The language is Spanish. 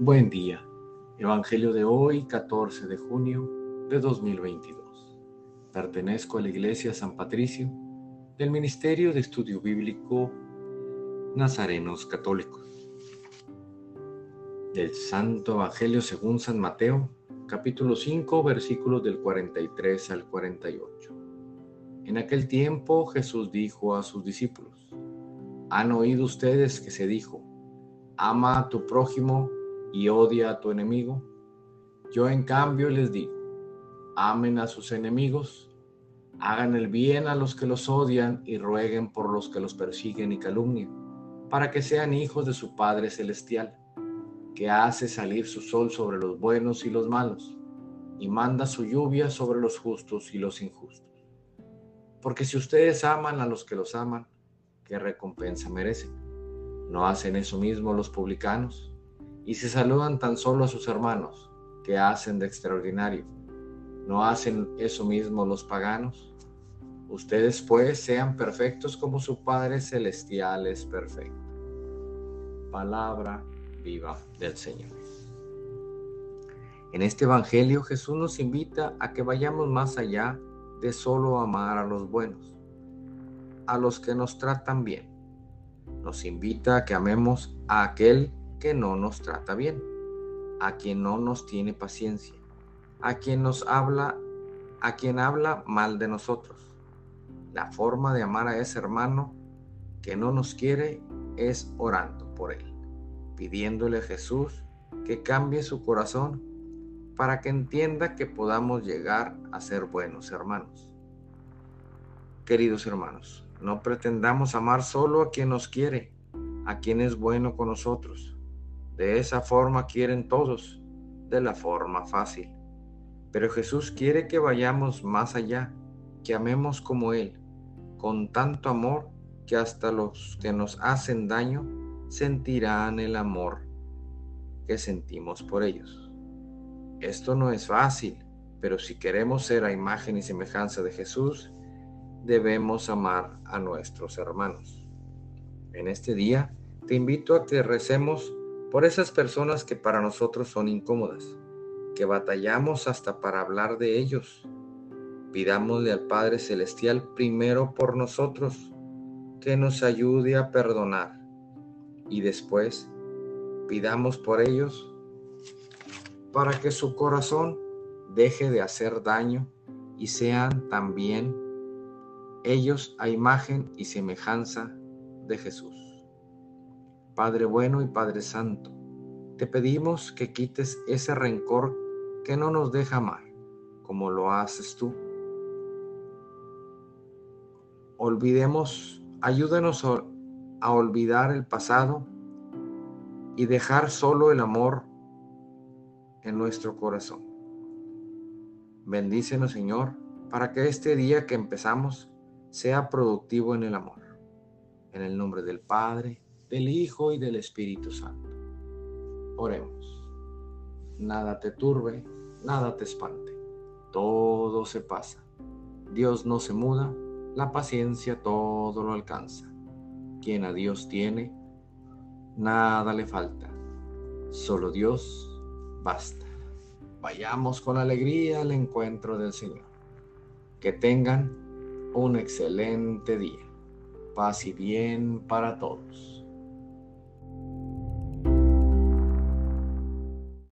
Buen día. Evangelio de hoy, 14 de junio de 2022. Pertenezco a la Iglesia San Patricio del Ministerio de Estudio Bíblico Nazarenos Católicos. Del Santo Evangelio según San Mateo, capítulo 5, versículos del 43 al 48. En aquel tiempo Jesús dijo a sus discípulos, ¿han oído ustedes que se dijo, ama a tu prójimo y odia a tu enemigo? Yo en cambio les digo, amen a sus enemigos, hagan el bien a los que los odian y rueguen por los que los persiguen y calumnian, para que sean hijos de su Padre Celestial, que hace salir su sol sobre los buenos y los malos, y manda su lluvia sobre los justos y los injustos. Porque si ustedes aman a los que los aman, ¿qué recompensa merecen? ¿No hacen eso mismo los publicanos? Y se saludan tan solo a sus hermanos, que hacen de extraordinario. ¿No hacen eso mismo los paganos? Ustedes pues sean perfectos como su Padre Celestial es perfecto. Palabra viva del Señor. En este Evangelio Jesús nos invita a que vayamos más allá de solo amar a los buenos, a los que nos tratan bien. Nos invita a que amemos a aquel que no nos trata bien, a quien no nos tiene paciencia, a quien nos habla, a quien habla mal de nosotros. La forma de amar a ese hermano que no nos quiere es orando por él, pidiéndole a Jesús que cambie su corazón para que entienda que podamos llegar a ser buenos hermanos. Queridos hermanos, no pretendamos amar solo a quien nos quiere, a quien es bueno con nosotros de esa forma quieren todos, de la forma fácil. Pero Jesús quiere que vayamos más allá, que amemos como Él, con tanto amor que hasta los que nos hacen daño sentirán el amor que sentimos por ellos. Esto no es fácil, pero si queremos ser a imagen y semejanza de Jesús, debemos amar a nuestros hermanos. En este día te invito a que recemos por esas personas que para nosotros son incómodas, que batallamos hasta para hablar de ellos. Pidámosle al Padre Celestial primero por nosotros, que nos ayude a perdonar y después pidamos por ellos para que su corazón deje de hacer daño y sean también ellos a imagen y semejanza de Jesús. Padre bueno y Padre Santo, te pedimos que quites ese rencor que no nos deja amar, como lo haces tú. Olvidemos, ayúdanos a olvidar el pasado y dejar solo el amor en nuestro corazón. Bendícenos, Señor, para que este día que empezamos sea productivo en el amor. En el nombre del Padre, del Hijo y del Espíritu Santo. Oremos. Nada te turbe, nada te espante. Todo se pasa. Dios no se muda, la paciencia todo lo alcanza. Quien a Dios tiene, nada le falta. Solo Dios basta. Vayamos con alegría al encuentro del Señor. Que tengan un excelente día. Paz y bien para todos.